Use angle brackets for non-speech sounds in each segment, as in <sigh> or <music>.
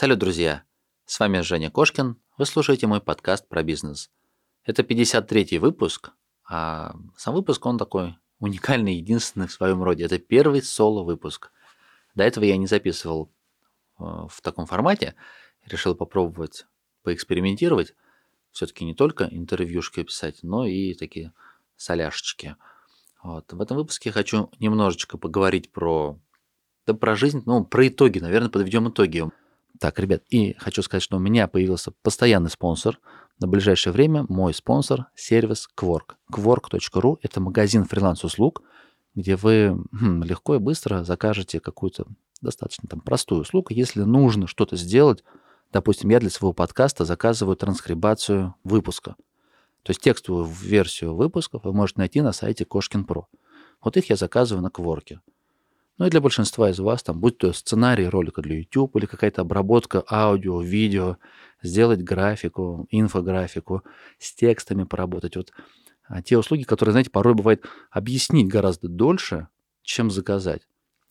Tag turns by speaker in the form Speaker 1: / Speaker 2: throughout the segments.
Speaker 1: Салют, друзья! С вами Женя Кошкин. Вы слушаете мой подкаст про бизнес. Это 53-й выпуск, а сам выпуск, он такой уникальный, единственный в своем роде. Это первый соло-выпуск. До этого я не записывал э, в таком формате. Решил попробовать поэкспериментировать. Все-таки не только интервьюшки писать, но и такие соляшечки. Вот. В этом выпуске я хочу немножечко поговорить про, да, про жизнь, ну, про итоги, наверное, подведем итоги. Так, ребят, и хочу сказать, что у меня появился постоянный спонсор. На ближайшее время мой спонсор – сервис Quark. Quark.ru – это магазин фриланс-услуг, где вы хм, легко и быстро закажете какую-то достаточно там простую услугу. Если нужно что-то сделать, допустим, я для своего подкаста заказываю транскрибацию выпуска. То есть текстовую версию выпусков вы можете найти на сайте Кошкин Про. Вот их я заказываю на Кворке. Ну и для большинства из вас, там, будь то сценарий ролика для YouTube или какая-то обработка аудио, видео, сделать графику, инфографику, с текстами поработать. Вот а те услуги, которые, знаете, порой бывает объяснить гораздо дольше, чем заказать.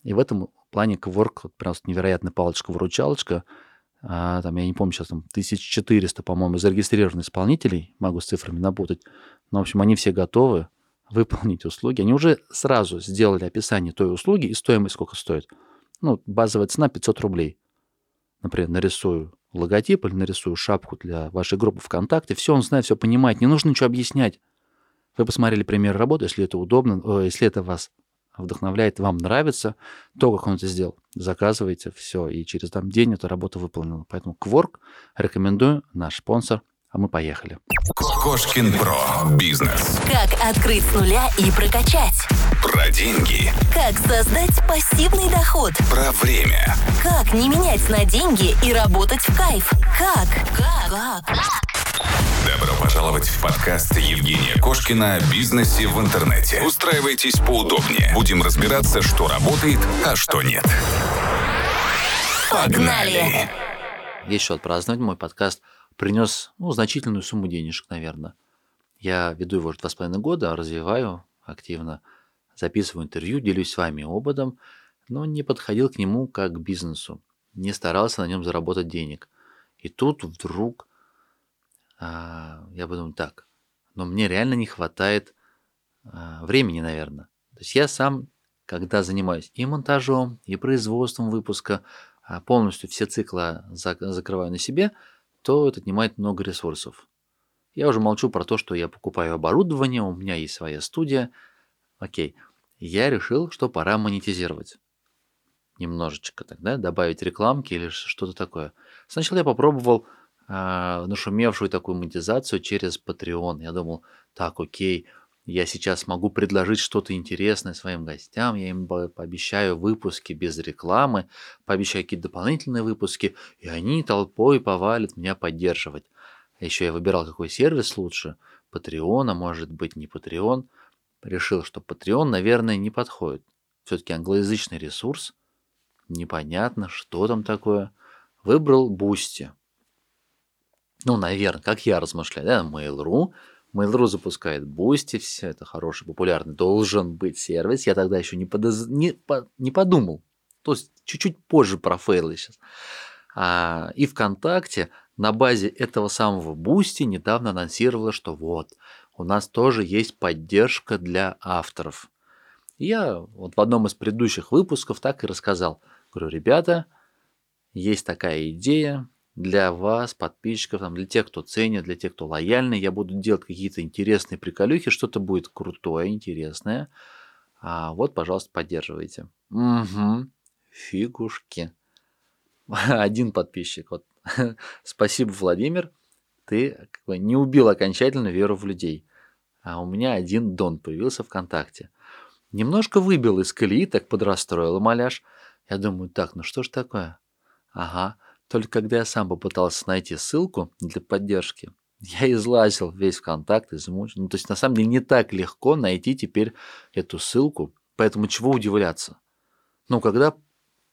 Speaker 1: И в этом плане Quark просто невероятная палочка-выручалочка. А, там, я не помню, сейчас там 1400, по-моему, зарегистрированных исполнителей, могу с цифрами напутать. Но, в общем, они все готовы выполнить услуги, они уже сразу сделали описание той услуги и стоимость сколько стоит. Ну, базовая цена 500 рублей. Например, нарисую логотип или нарисую шапку для вашей группы ВКонтакте. Все он знает, все понимает, не нужно ничего объяснять. Вы посмотрели пример работы, если это удобно, если это вас вдохновляет, вам нравится, то, как он это сделал, заказывайте, все, и через там день эта работа выполнена. Поэтому Quark рекомендую, наш спонсор – а мы поехали.
Speaker 2: Кошкин Про. Бизнес.
Speaker 3: Как открыть с нуля и прокачать.
Speaker 2: Про деньги.
Speaker 3: Как создать пассивный доход.
Speaker 2: Про время.
Speaker 3: Как не менять на деньги и работать в кайф. Как? Как? Как?
Speaker 2: Добро пожаловать в подкаст Евгения Кошкина о бизнесе в интернете. Устраивайтесь поудобнее. Будем разбираться, что работает, а что нет. Погнали!
Speaker 1: Еще отпраздновать мой подкаст – принес ну, значительную сумму денежек, наверное. Я веду его уже два с половиной года, развиваю активно, записываю интервью, делюсь с вами опытом, но не подходил к нему как к бизнесу, не старался на нем заработать денег. И тут вдруг а, я подумал так, но мне реально не хватает а, времени, наверное. То есть я сам, когда занимаюсь и монтажом, и производством выпуска, а полностью все циклы закрываю на себе – то это отнимает много ресурсов. Я уже молчу про то, что я покупаю оборудование, у меня есть своя студия. Окей, я решил, что пора монетизировать. Немножечко тогда добавить рекламки или что-то такое. Сначала я попробовал э, нашумевшую такую монетизацию через Patreon. Я думал, так, окей, я сейчас могу предложить что-то интересное своим гостям, я им пообещаю выпуски без рекламы, пообещаю какие-то дополнительные выпуски, и они толпой повалят меня поддерживать. А еще я выбирал, какой сервис лучше, Patreon, а может быть не Patreon. Решил, что Patreon, наверное, не подходит. Все-таки англоязычный ресурс, непонятно, что там такое. Выбрал Boosty. Ну, наверное, как я размышляю, да, Mail.ru, Mail.ru запускает Boosty, все это хороший, популярный, должен быть сервис. Я тогда еще не, подоз... не, по... не подумал. То есть чуть-чуть позже профейлил сейчас. А, и ВКонтакте на базе этого самого Boosty недавно анонсировала, что вот, у нас тоже есть поддержка для авторов. Я вот в одном из предыдущих выпусков так и рассказал. Говорю, ребята, есть такая идея, для вас, подписчиков, там, для тех, кто ценит, для тех, кто лояльный. Я буду делать какие-то интересные приколюхи, что-то будет крутое, интересное. А вот, пожалуйста, поддерживайте. Угу. Фигушки. <laughs> Один подписчик. Вот. <laughs> Спасибо, Владимир. Ты не убил окончательно веру в людей. А у меня один дон появился ВКонтакте. Немножко выбил из колеи, так подрастроил маляш. Я думаю, так, ну что ж такое? Ага. Только когда я сам попытался найти ссылку для поддержки, я излазил весь ВКонтакт, измучен. Ну, то есть, на самом деле, не так легко найти теперь эту ссылку. Поэтому чего удивляться? Ну, когда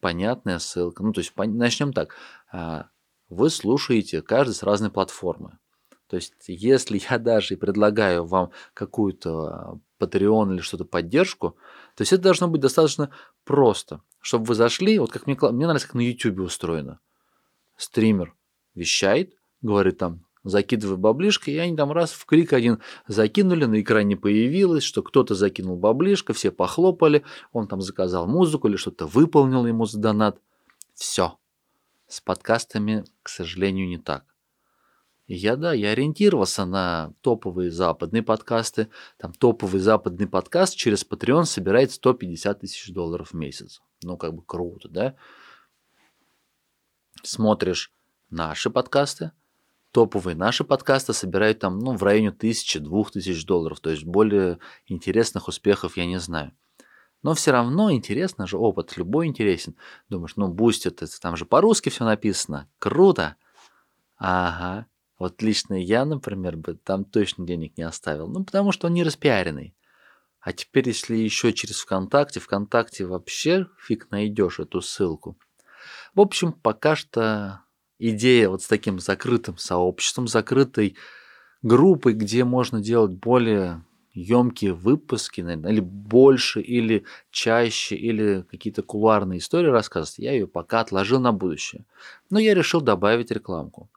Speaker 1: понятная ссылка. Ну, то есть, начнем так. А, вы слушаете каждый с разной платформы. То есть, если я даже и предлагаю вам какую-то Patreon или что-то поддержку, то есть это должно быть достаточно просто, чтобы вы зашли, вот как мне, мне нравится, как на YouTube устроено. Стример вещает, говорит там, закидывай баблишко, и они там раз в клик один закинули, на экране появилось, что кто-то закинул баблишко, все похлопали, он там заказал музыку или что-то выполнил ему за донат. Все. С подкастами, к сожалению, не так. Я, да, я ориентировался на топовые западные подкасты. Там топовый западный подкаст через Patreon собирает 150 тысяч долларов в месяц. Ну, как бы круто, да? Смотришь наши подкасты, топовые наши подкасты собирают там, ну, в районе тысячи-двух тысяч долларов. То есть более интересных успехов я не знаю. Но все равно интересно же, опыт любой интересен. Думаешь, ну, Бусти, это там же по-русски все написано. Круто. Ага. Вот лично я, например, бы там точно денег не оставил. Ну, потому что он не распиаренный. А теперь, если еще через ВКонтакте, ВКонтакте вообще фиг найдешь эту ссылку. В общем, пока что идея вот с таким закрытым сообществом, закрытой группой, где можно делать более емкие выпуски, наверное, или больше, или чаще, или какие-то кулуарные истории рассказывать, я ее пока отложил на будущее. Но я решил добавить рекламку.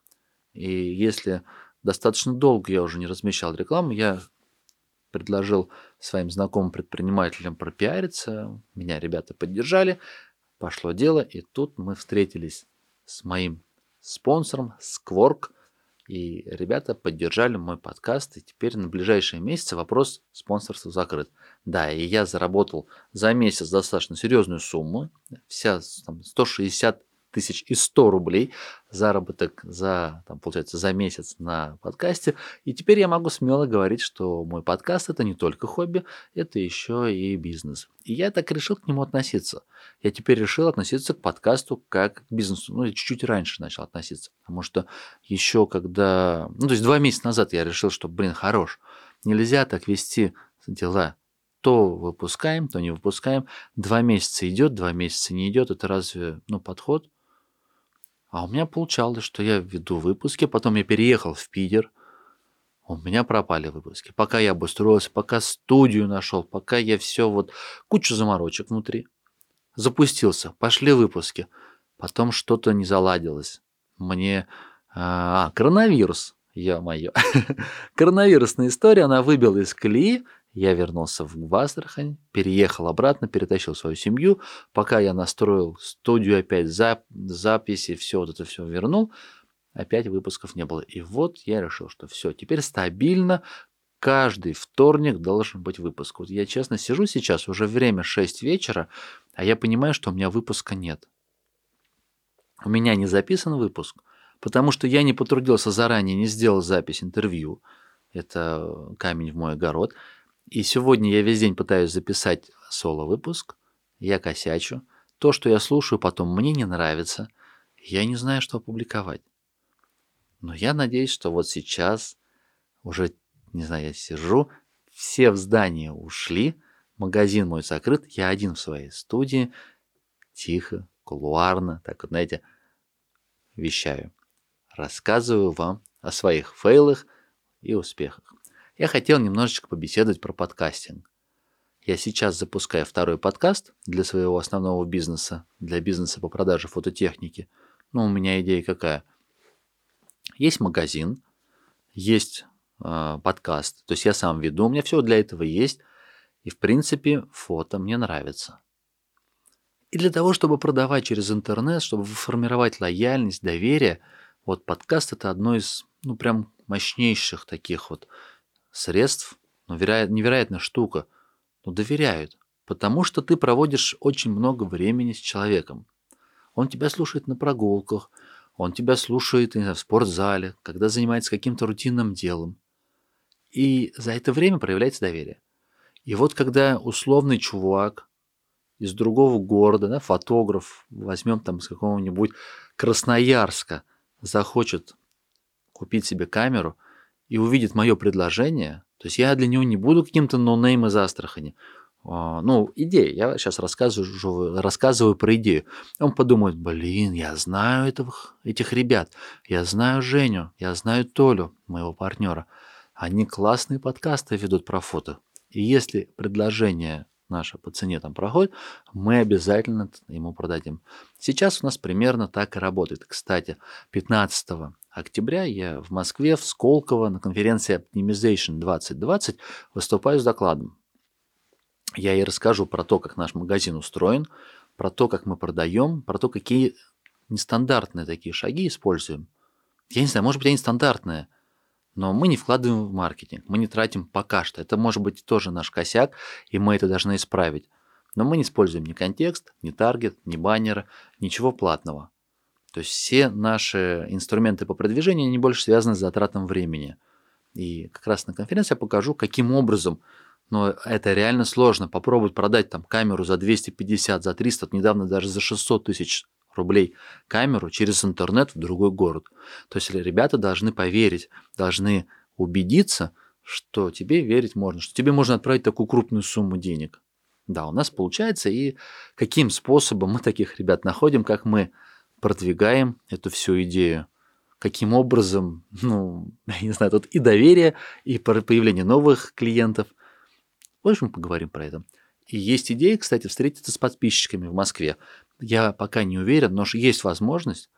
Speaker 1: И если достаточно долго я уже не размещал рекламу, я предложил своим знакомым предпринимателям пропиариться, меня ребята поддержали, пошло дело, и тут мы встретились с моим спонсором, Squark, и ребята поддержали мой подкаст, и теперь на ближайшие месяцы вопрос спонсорства закрыт. Да, и я заработал за месяц достаточно серьезную сумму, вся там, 160 тысяч и 100 рублей заработок за, там, получается, за месяц на подкасте. И теперь я могу смело говорить, что мой подкаст это не только хобби, это еще и бизнес. И я так решил к нему относиться. Я теперь решил относиться к подкасту как к бизнесу. Ну, я чуть-чуть раньше начал относиться. Потому что еще когда... Ну, то есть два месяца назад я решил, что, блин, хорош. Нельзя так вести дела то выпускаем, то не выпускаем. Два месяца идет, два месяца не идет. Это разве ну, подход? А у меня получалось, что я веду выпуски, потом я переехал в Питер, у меня пропали выпуски. Пока я обустроился, пока студию нашел, пока я все вот кучу заморочек внутри. Запустился, пошли выпуски. Потом что-то не заладилось. Мне... А, а коронавирус, я мое. <laughs> Коронавирусная история, она выбила из колеи, я вернулся в Астрахань, переехал обратно, перетащил свою семью. Пока я настроил студию опять, зап записи, все вот это все вернул, опять выпусков не было. И вот я решил, что все, теперь стабильно, каждый вторник должен быть выпуск. Вот я честно сижу сейчас, уже время 6 вечера, а я понимаю, что у меня выпуска нет. У меня не записан выпуск, потому что я не потрудился заранее, не сделал запись интервью. Это камень в мой огород. И сегодня я весь день пытаюсь записать соло-выпуск, я косячу. То, что я слушаю потом, мне не нравится. Я не знаю, что опубликовать. Но я надеюсь, что вот сейчас уже, не знаю, я сижу, все в здании ушли, магазин мой закрыт, я один в своей студии, тихо, кулуарно, так вот, знаете, вещаю. Рассказываю вам о своих фейлах и успехах я хотел немножечко побеседовать про подкастинг. Я сейчас запускаю второй подкаст для своего основного бизнеса, для бизнеса по продаже фототехники. Ну, у меня идея какая? Есть магазин, есть э, подкаст, то есть я сам веду, у меня все для этого есть, и в принципе фото мне нравится. И для того, чтобы продавать через интернет, чтобы формировать лояльность, доверие, вот подкаст это одно из, ну, прям мощнейших таких вот средств, ну, невероятная штука, но доверяют, потому что ты проводишь очень много времени с человеком. Он тебя слушает на прогулках, он тебя слушает знаю, в спортзале, когда занимается каким-то рутинным делом. И за это время проявляется доверие. И вот когда условный чувак из другого города, да, фотограф, возьмем там с какого-нибудь Красноярска, захочет купить себе камеру – и увидит мое предложение, то есть я для него не буду каким-то no name из Астрахани. А, ну, идея, я сейчас рассказываю, рассказываю про идею. Он подумает, блин, я знаю этих, этих ребят, я знаю Женю, я знаю Толю, моего партнера. Они классные подкасты ведут про фото. И если предложение наша по цене там проходит, мы обязательно ему продадим. Сейчас у нас примерно так и работает. Кстати, 15 октября я в Москве, в Сколково, на конференции Optimization 2020 выступаю с докладом. Я и расскажу про то, как наш магазин устроен, про то, как мы продаем, про то, какие нестандартные такие шаги используем. Я не знаю, может быть, они стандартные, но мы не вкладываем в маркетинг, мы не тратим пока что. Это может быть тоже наш косяк, и мы это должны исправить. Но мы не используем ни контекст, ни таргет, ни баннеры, ничего платного. То есть все наши инструменты по продвижению, они больше связаны с затратом времени. И как раз на конференции я покажу, каким образом, но это реально сложно, попробовать продать там камеру за 250, за 300, недавно даже за 600 тысяч рублей камеру через интернет в другой город. То есть ребята должны поверить, должны убедиться, что тебе верить можно, что тебе можно отправить такую крупную сумму денег. Да, у нас получается, и каким способом мы таких ребят находим, как мы продвигаем эту всю идею, каким образом, <laughs> ну, я не знаю, тут и доверие, и появление новых клиентов. В общем, поговорим про это. И есть идея, кстати, встретиться с подписчиками в Москве. Я пока не уверен, но есть возможность.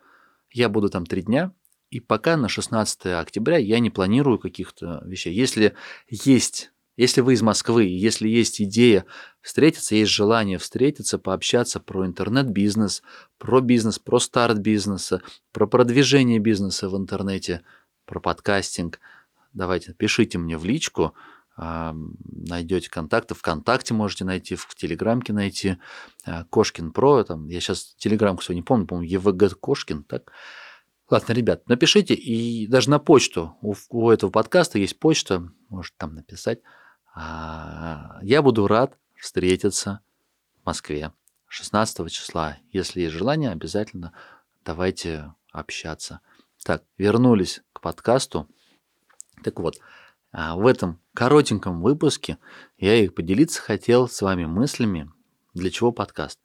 Speaker 1: Я буду там три дня, и пока на 16 октября я не планирую каких-то вещей. Если есть, если вы из Москвы, если есть идея встретиться, есть желание встретиться, пообщаться про интернет-бизнес, про бизнес, про старт бизнеса, про продвижение бизнеса в интернете, про подкастинг, давайте пишите мне в личку, найдете контакты, ВКонтакте можете найти, в Телеграмке найти, а, Кошкин Про, там, я сейчас Телеграмку свою не помню, по-моему, ЕВГ Кошкин, так? Ладно, ребят, напишите, и даже на почту, у, у этого подкаста есть почта, можете там написать. А, я буду рад встретиться в Москве 16 числа. Если есть желание, обязательно давайте общаться. Так, вернулись к подкасту. Так вот, а в этом коротеньком выпуске я и поделиться хотел с вами мыслями, для чего подкаст.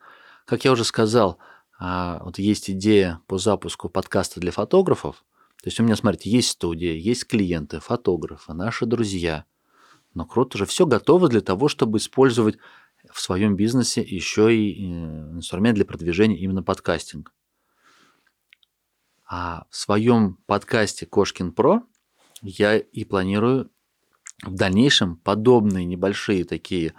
Speaker 1: Как я уже сказал, а, вот есть идея по запуску подкаста для фотографов. То есть у меня, смотрите, есть студия, есть клиенты, фотографы, наши друзья. Но круто же, все готово для того, чтобы использовать в своем бизнесе еще и э, инструмент для продвижения именно подкастинг. А в своем подкасте Кошкин Про я и планирую в дальнейшем подобные небольшие такие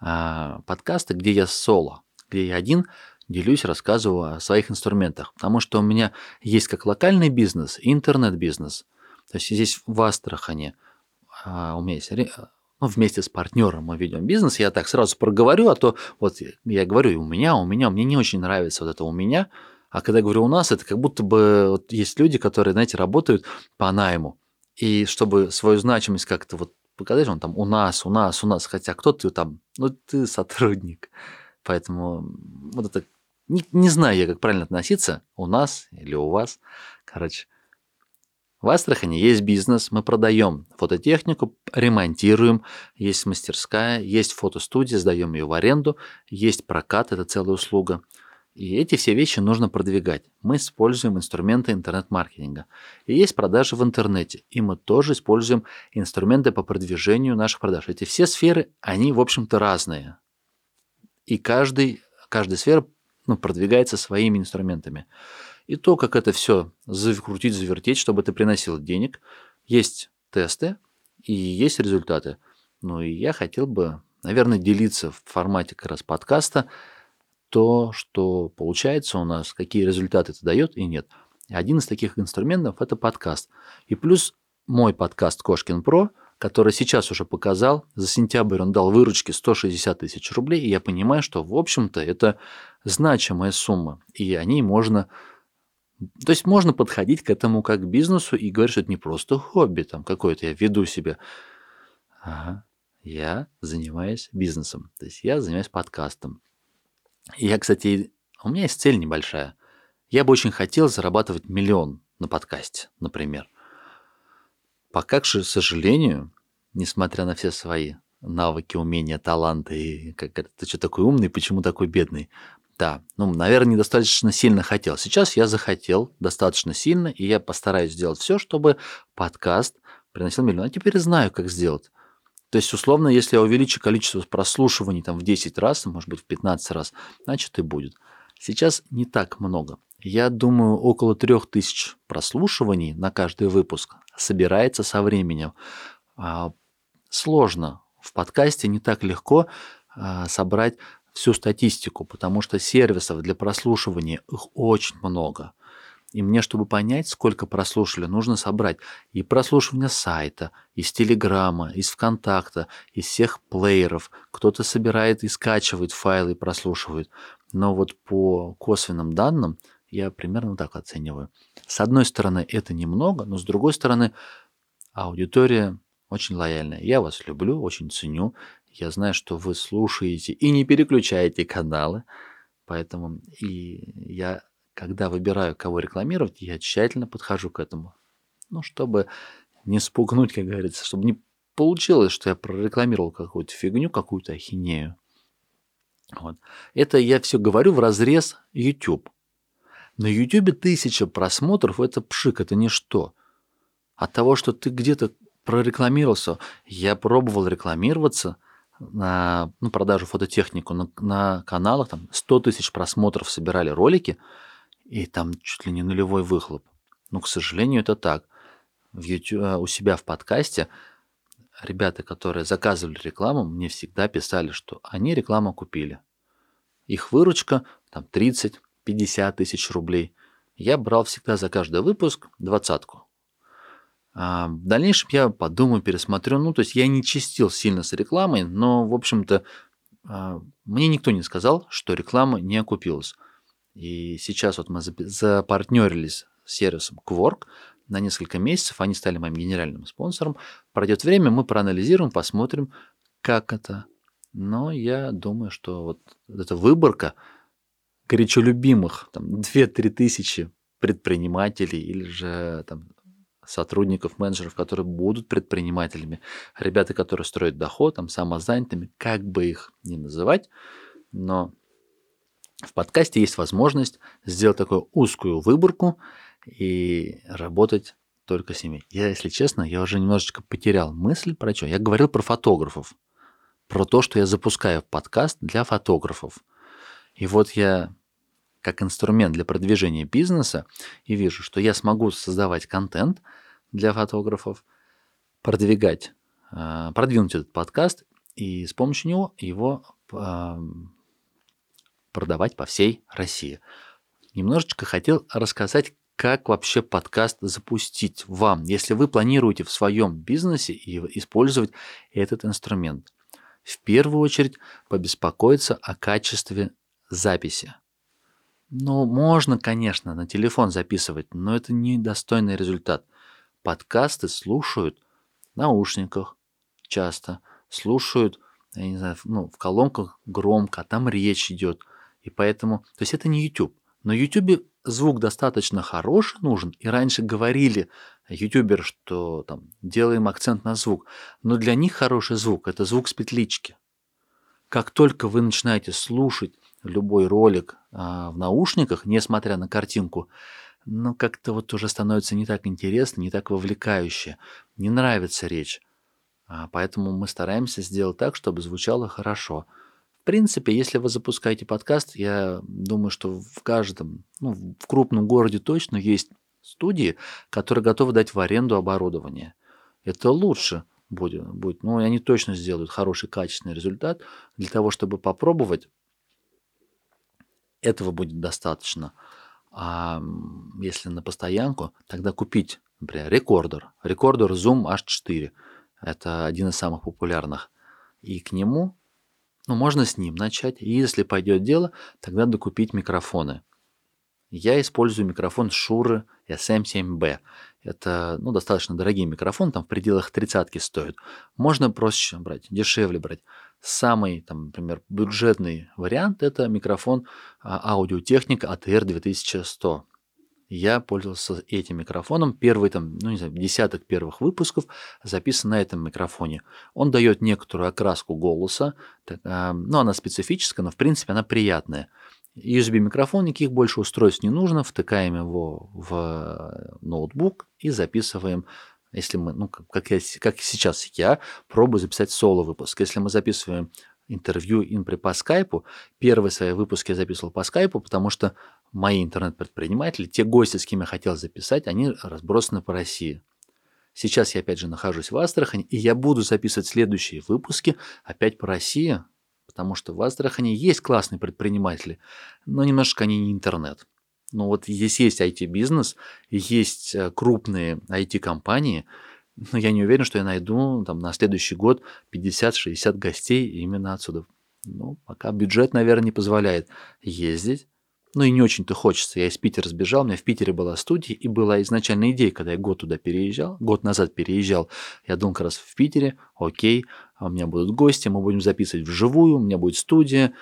Speaker 1: э, подкасты, где я соло, где я один делюсь, рассказываю о своих инструментах. Потому что у меня есть как локальный бизнес и интернет-бизнес. То есть здесь в Астрахане э, у меня есть ну, вместе с партнером мы ведем бизнес, я так сразу проговорю, а то вот я говорю, у меня, у меня, мне не очень нравится вот это у меня, а когда я говорю у нас, это как будто бы вот есть люди, которые, знаете, работают по найму. И чтобы свою значимость как-то вот показать, он там у нас, у нас, у нас, хотя кто ты там, ну ты сотрудник. Поэтому вот это, не, не знаю я, как правильно относиться, у нас или у вас. Короче, в Астрахани есть бизнес, мы продаем фототехнику, ремонтируем, есть мастерская, есть фотостудия, сдаем ее в аренду, есть прокат, это целая услуга – и эти все вещи нужно продвигать. Мы используем инструменты интернет-маркетинга. И есть продажи в интернете. И мы тоже используем инструменты по продвижению наших продаж. Эти все сферы, они, в общем-то, разные. И каждый, каждая сфера ну, продвигается своими инструментами. И то, как это все закрутить, завертеть, чтобы это приносило денег, есть тесты и есть результаты. Ну и я хотел бы, наверное, делиться в формате как раз подкаста – то, что получается у нас, какие результаты это дает и нет. Один из таких инструментов – это подкаст. И плюс мой подкаст «Кошкин Про», который сейчас уже показал, за сентябрь он дал выручки 160 тысяч рублей, и я понимаю, что, в общем-то, это значимая сумма, и о ней можно то есть можно подходить к этому как к бизнесу и говорить, что это не просто хобби там какое-то, я веду себя. Ага, я занимаюсь бизнесом, то есть я занимаюсь подкастом. Я, кстати, у меня есть цель небольшая. Я бы очень хотел зарабатывать миллион на подкасте, например. Пока, к сожалению, несмотря на все свои навыки, умения, таланты, и как это, ты что такой умный, почему такой бедный? Да, ну, наверное, недостаточно сильно хотел. Сейчас я захотел достаточно сильно, и я постараюсь сделать все, чтобы подкаст приносил миллион. А теперь знаю, как сделать. То есть, условно, если я увеличу количество прослушиваний там, в 10 раз, может быть, в 15 раз, значит и будет. Сейчас не так много. Я думаю, около 3000 прослушиваний на каждый выпуск собирается со временем. А, сложно. В подкасте не так легко а, собрать всю статистику, потому что сервисов для прослушивания их очень много. И мне, чтобы понять, сколько прослушали, нужно собрать и прослушивание сайта, из Телеграма, из ВКонтакта, из всех плееров. Кто-то собирает и скачивает файлы и прослушивает. Но вот по косвенным данным я примерно так оцениваю. С одной стороны, это немного, но с другой стороны, аудитория очень лояльная. Я вас люблю, очень ценю. Я знаю, что вы слушаете и не переключаете каналы. Поэтому и я когда выбираю, кого рекламировать, я тщательно подхожу к этому. Ну, чтобы не спугнуть, как говорится, чтобы не получилось, что я прорекламировал какую-то фигню, какую-то ахинею. Вот. Это я все говорю в разрез YouTube. На YouTube тысяча просмотров – это пшик, это ничто. От того, что ты где-то прорекламировался, я пробовал рекламироваться на ну, продажу фототехнику на, на каналах, там 100 тысяч просмотров собирали ролики – и там чуть ли не нулевой выхлоп. Но, к сожалению, это так. В YouTube, э, у себя в подкасте ребята, которые заказывали рекламу, мне всегда писали, что они рекламу купили. Их выручка там 30-50 тысяч рублей. Я брал всегда за каждый выпуск двадцатку. А в дальнейшем я подумаю, пересмотрю. Ну, то есть я не чистил сильно с рекламой, но, в общем-то, а, мне никто не сказал, что реклама не окупилась. И сейчас вот мы запартнерились с сервисом Quark на несколько месяцев. Они стали моим генеральным спонсором. Пройдет время, мы проанализируем, посмотрим, как это. Но я думаю, что вот эта выборка горячо любимых, там, 2-3 тысячи предпринимателей или же там, сотрудников, менеджеров, которые будут предпринимателями, ребята, которые строят доход, там, самозанятыми, как бы их ни называть, но в подкасте есть возможность сделать такую узкую выборку и работать только с ними. Я, если честно, я уже немножечко потерял мысль про что. Я говорил про фотографов, про то, что я запускаю подкаст для фотографов. И вот я как инструмент для продвижения бизнеса и вижу, что я смогу создавать контент для фотографов, продвигать, а, продвинуть этот подкаст и с помощью него его продавать по всей России. Немножечко хотел рассказать, как вообще подкаст запустить вам, если вы планируете в своем бизнесе использовать этот инструмент. В первую очередь побеспокоиться о качестве записи. Ну, можно, конечно, на телефон записывать, но это недостойный результат. Подкасты слушают в наушниках часто, слушают, я не знаю, ну, в колонках громко, а там речь идет – и поэтому, то есть это не YouTube. Но YouTube звук достаточно хороший нужен. И раньше говорили ютубер, что там делаем акцент на звук. Но для них хороший звук – это звук с петлички. Как только вы начинаете слушать любой ролик а, в наушниках, несмотря на картинку, ну как-то вот уже становится не так интересно, не так вовлекающе, не нравится речь. А, поэтому мы стараемся сделать так, чтобы звучало хорошо – в принципе, если вы запускаете подкаст, я думаю, что в каждом, ну, в крупном городе точно есть студии, которые готовы дать в аренду оборудование. Это лучше будет, будет. Ну, они точно сделают хороший, качественный результат. Для того, чтобы попробовать, этого будет достаточно. А если на постоянку, тогда купить, например, рекордер. Рекордер Zoom H4. Это один из самых популярных. И к нему ну, можно с ним начать, и если пойдет дело, тогда докупить микрофоны. Я использую микрофон Shure SM7B. Это ну, достаточно дорогий микрофон, там в пределах тридцатки стоит. Можно проще брать, дешевле брать. Самый, там, например, бюджетный вариант – это микрофон аудиотехника ATR 2100 я пользовался этим микрофоном. Первый там, ну не знаю, десяток первых выпусков записан на этом микрофоне. Он дает некоторую окраску голоса, так, э, ну она специфическая, но в принципе она приятная. USB микрофон, никаких больше устройств не нужно, втыкаем его в ноутбук и записываем если мы, ну, как, я, как сейчас я пробую записать соло-выпуск. Если мы записываем интервью инпри по скайпу, первые свои выпуски я записывал по скайпу, потому что мои интернет-предприниматели, те гости, с кем я хотел записать, они разбросаны по России. Сейчас я опять же нахожусь в Астрахани, и я буду записывать следующие выпуски опять по России, потому что в Астрахани есть классные предприниматели, но немножко они не интернет. Ну вот здесь есть IT-бизнес, есть э, крупные IT-компании, но я не уверен, что я найду там, на следующий год 50-60 гостей именно отсюда. Ну, пока бюджет, наверное, не позволяет ездить. Ну и не очень-то хочется. Я из Питера сбежал, у меня в Питере была студия, и была изначальная идея, когда я год туда переезжал, год назад переезжал, я думал как раз в Питере, окей, а у меня будут гости, мы будем записывать вживую, у меня будет студия,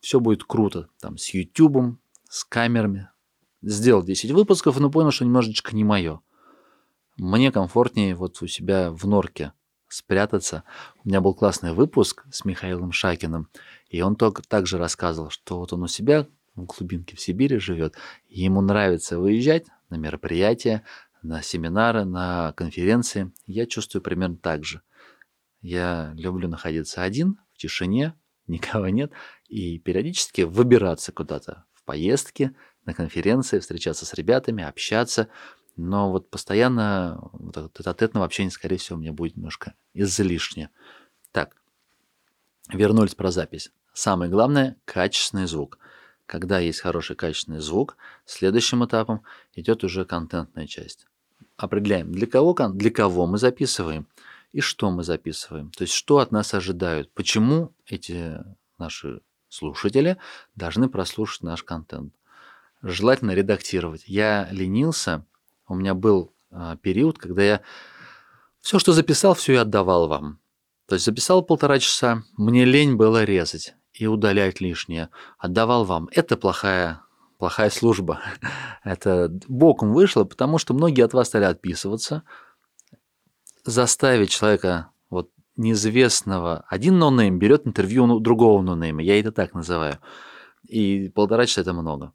Speaker 1: все будет круто, там, с Ютубом, с камерами. Сделал 10 выпусков, но понял, что немножечко не мое. Мне комфортнее вот у себя в норке спрятаться. У меня был классный выпуск с Михаилом Шакиным, и он только также рассказывал, что вот он у себя в глубинке в Сибири живет, и ему нравится выезжать на мероприятия, на семинары, на конференции. Я чувствую примерно так же. Я люблю находиться один, в тишине, <laughs> никого нет, и периодически выбираться куда-то в поездки, на конференции, встречаться с ребятами, общаться. Но вот постоянно вот это общения, скорее всего, меня будет немножко излишне. Так, вернулись про запись. Самое главное – качественный звук. Когда есть хороший качественный звук, следующим этапом идет уже контентная часть. Определяем, для кого, для кого мы записываем и что мы записываем. То есть, что от нас ожидают. Почему эти наши слушатели должны прослушать наш контент. Желательно редактировать. Я ленился, у меня был а, период, когда я все, что записал, все и отдавал вам. То есть записал полтора часа, мне лень было резать и удалять лишнее. Отдавал вам. Это плохая, плохая служба. <laughs> Это боком вышло, потому что многие от вас стали отписываться. Заставить человека вот неизвестного, один нонейм берет интервью у другого нонейма, я это так называю. И полтора часа это много.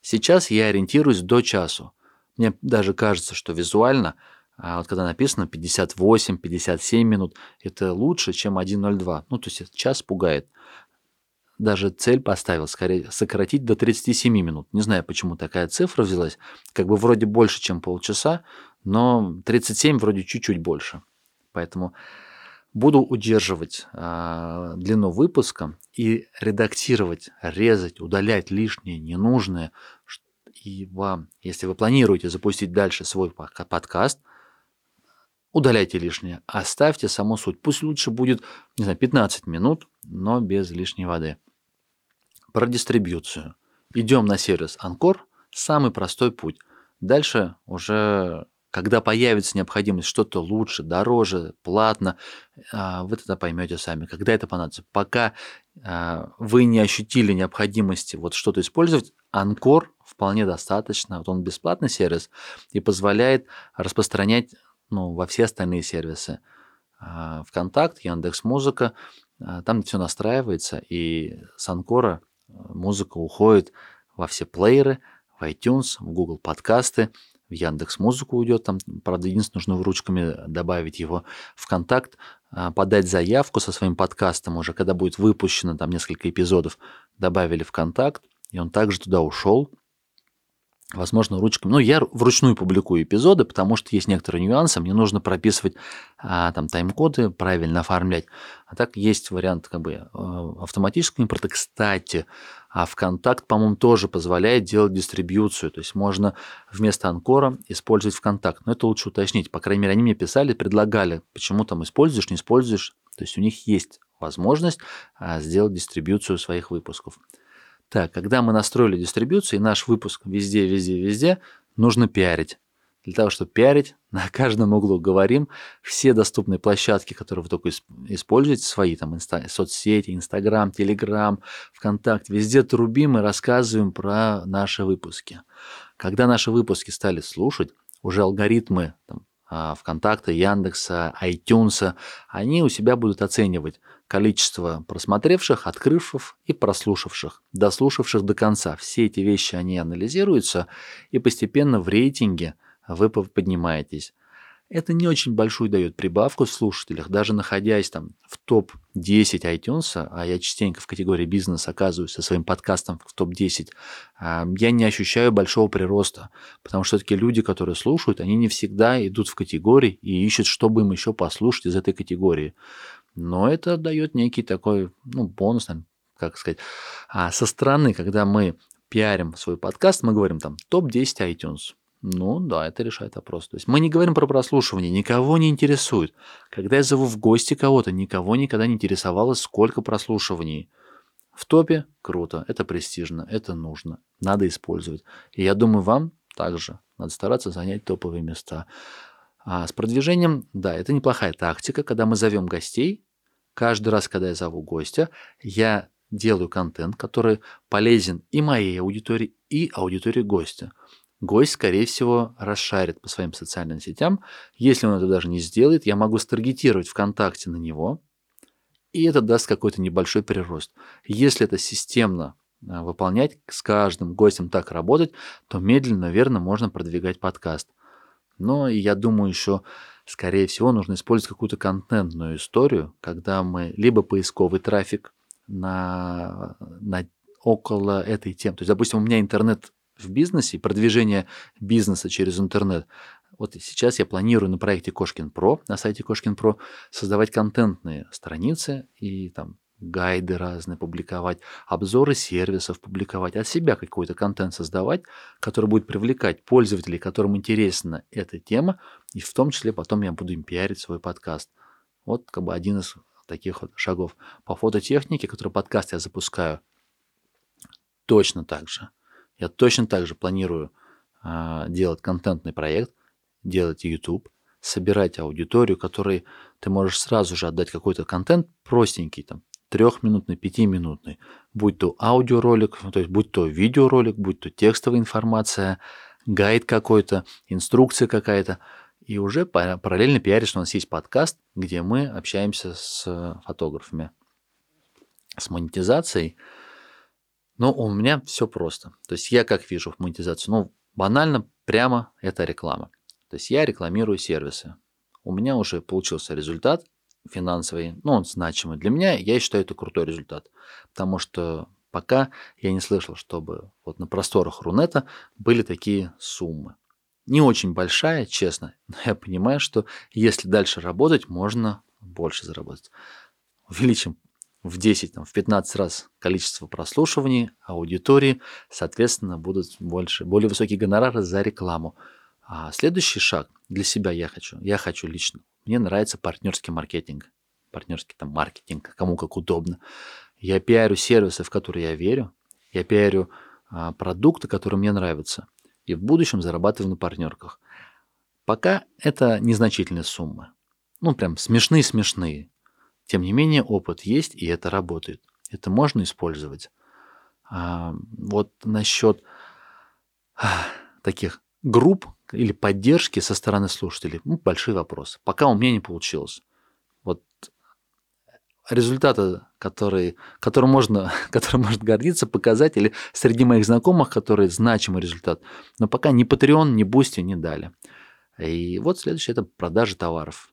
Speaker 1: Сейчас я ориентируюсь до часу. Мне даже кажется, что визуально, а вот когда написано 58-57 минут, это лучше, чем 1.02. Ну, то есть час пугает даже цель поставил, скорее, сократить до 37 минут. Не знаю, почему такая цифра взялась. Как бы вроде больше, чем полчаса, но 37 вроде чуть-чуть больше. Поэтому буду удерживать э, длину выпуска и редактировать, резать, удалять лишнее, ненужное. И вам, если вы планируете запустить дальше свой подкаст, удаляйте лишнее, оставьте саму суть. Пусть лучше будет, не знаю, 15 минут, но без лишней воды про дистрибьюцию. Идем на сервис Анкор, самый простой путь. Дальше уже, когда появится необходимость что-то лучше, дороже, платно, а, вы тогда поймете сами, когда это понадобится. Пока а, вы не ощутили необходимости вот что-то использовать, Анкор вполне достаточно. Вот он бесплатный сервис и позволяет распространять ну, во все остальные сервисы. А, Вконтакт, Яндекс Музыка, там все настраивается, и с Анкора музыка уходит во все плееры, в iTunes, в Google подкасты, в Яндекс Музыку уйдет, там, правда, единственное, нужно ручками добавить его в контакт, а, подать заявку со своим подкастом уже, когда будет выпущено там несколько эпизодов, добавили в контакт, и он также туда ушел, возможно, ручками. Ну, я вручную публикую эпизоды, потому что есть некоторые нюансы, мне нужно прописывать а, там тайм-коды, правильно оформлять. А так есть вариант как бы э, автоматического импорта. Кстати, а ВКонтакт, по-моему, тоже позволяет делать дистрибьюцию. То есть можно вместо Анкора использовать ВКонтакт. Но это лучше уточнить. По крайней мере, они мне писали, предлагали, почему там используешь, не используешь. То есть у них есть возможность а, сделать дистрибьюцию своих выпусков. Так, когда мы настроили дистрибьюцию, и наш выпуск везде, везде, везде, нужно пиарить. Для того, чтобы пиарить, <laughs> на каждом углу говорим все доступные площадки, которые вы только используете, свои там инста- соцсети, Инстаграм, Телеграм, ВКонтакте, везде трубим и рассказываем про наши выпуски. Когда наши выпуски стали слушать, уже алгоритмы там, ВКонтакта, Яндекса, iTunes, они у себя будут оценивать количество просмотревших, открывших и прослушавших, дослушавших до конца. Все эти вещи, они анализируются, и постепенно в рейтинге вы поднимаетесь. Это не очень большую дает прибавку в слушателях. Даже находясь там в топ-10 iTunes, а я частенько в категории бизнес оказываюсь со своим подкастом в топ-10, а, я не ощущаю большого прироста, потому что все-таки люди, которые слушают, они не всегда идут в категории и ищут, чтобы им еще послушать из этой категории. Но это дает некий такой, ну, бонус, как сказать, а со стороны, когда мы пиарим свой подкаст, мы говорим там топ-10 iTunes. Ну да, это решает вопрос. То есть мы не говорим про прослушивание, никого не интересует. Когда я зову в гости кого-то, никого никогда не интересовало, сколько прослушиваний. В топе круто, это престижно, это нужно, надо использовать. И я думаю, вам также надо стараться занять топовые места. А с продвижением, да, это неплохая тактика, когда мы зовем гостей. Каждый раз, когда я зову гостя, я делаю контент, который полезен и моей аудитории, и аудитории гостя гость, скорее всего, расшарит по своим социальным сетям. Если он это даже не сделает, я могу старгетировать ВКонтакте на него, и это даст какой-то небольшой прирост. Если это системно а, выполнять, с каждым гостем так работать, то медленно, наверное, можно продвигать подкаст. Но я думаю, еще, скорее всего, нужно использовать какую-то контентную историю, когда мы либо поисковый трафик на, на около этой темы. То есть, допустим, у меня интернет в бизнесе, продвижение бизнеса через интернет. Вот сейчас я планирую на проекте Кошкин Про, на сайте Кошкин Про, создавать контентные страницы и там гайды разные публиковать, обзоры сервисов публиковать, от себя какой-то контент создавать, который будет привлекать пользователей, которым интересна эта тема, и в том числе потом я буду им пиарить свой подкаст. Вот как бы один из таких вот шагов. По фототехнике, который подкаст я запускаю, точно так же – я точно так же планирую а, делать контентный проект, делать YouTube, собирать аудиторию, которой ты можешь сразу же отдать какой-то контент простенький, там, трехминутный, пятиминутный, будь то аудиоролик, то есть будь то видеоролик, будь то текстовая информация, гайд какой-то, инструкция какая-то, и уже параллельно пиаришь, что у нас есть подкаст, где мы общаемся с фотографами. С монетизацией – но у меня все просто. То есть я как вижу монетизацию? Ну, банально, прямо это реклама. То есть я рекламирую сервисы. У меня уже получился результат финансовый, ну, он значимый. Для меня, я считаю, это крутой результат. Потому что пока я не слышал, чтобы вот на просторах Рунета были такие суммы. Не очень большая, честно, но я понимаю, что если дальше работать, можно больше заработать. Увеличим в 10, там, в 15 раз количество прослушиваний, аудитории, соответственно, будут больше, более высокие гонорары за рекламу. А следующий шаг для себя я хочу, я хочу лично, мне нравится партнерский маркетинг, партнерский там маркетинг, кому как удобно. Я пиарю сервисы, в которые я верю, я пиарю а, продукты, которые мне нравятся, и в будущем зарабатываю на партнерках. Пока это незначительные суммы. Ну, прям смешные-смешные. Тем не менее, опыт есть, и это работает. Это можно использовать. А, вот насчет а, таких групп или поддержки со стороны слушателей, ну, большой вопрос. Пока у меня не получилось. Вот результаты, которые, которым можно, <laughs> которым может гордиться, показатели среди моих знакомых, которые значимый результат. Но пока ни Patreon, ни Boosty не дали. И вот следующее – это продажа товаров.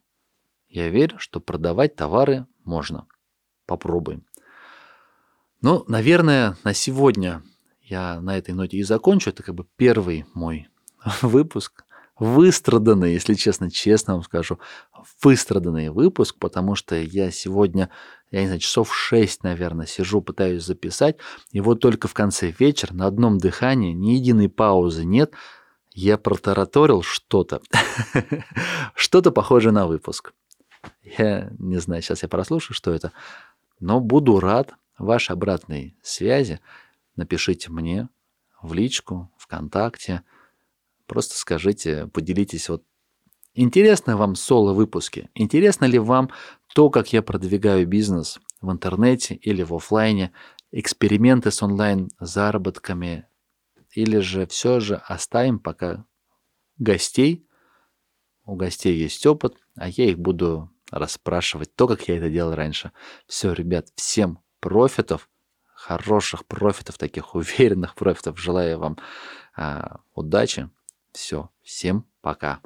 Speaker 1: Я верю, что продавать товары можно. Попробуем. Ну, наверное, на сегодня я на этой ноте и закончу. Это как бы первый мой <laughs> выпуск. Выстраданный, если честно, честно вам скажу, выстраданный выпуск, потому что я сегодня, я не знаю, часов 6, наверное, сижу, пытаюсь записать, и вот только в конце вечера на одном дыхании, ни единой паузы нет, я протараторил что-то, <laughs> что-то похожее на выпуск. Я не знаю, сейчас я прослушаю, что это. Но буду рад вашей обратной связи. Напишите мне в личку, ВКонтакте. Просто скажите, поделитесь. Вот интересно вам соло-выпуски? Интересно ли вам то, как я продвигаю бизнес в интернете или в офлайне? Эксперименты с онлайн-заработками? Или же все же оставим пока гостей? У гостей есть опыт – а я их буду расспрашивать то, как я это делал раньше. Все, ребят, всем профитов, хороших профитов, таких <laughs> уверенных профитов. Желаю вам а, удачи. Все, всем пока.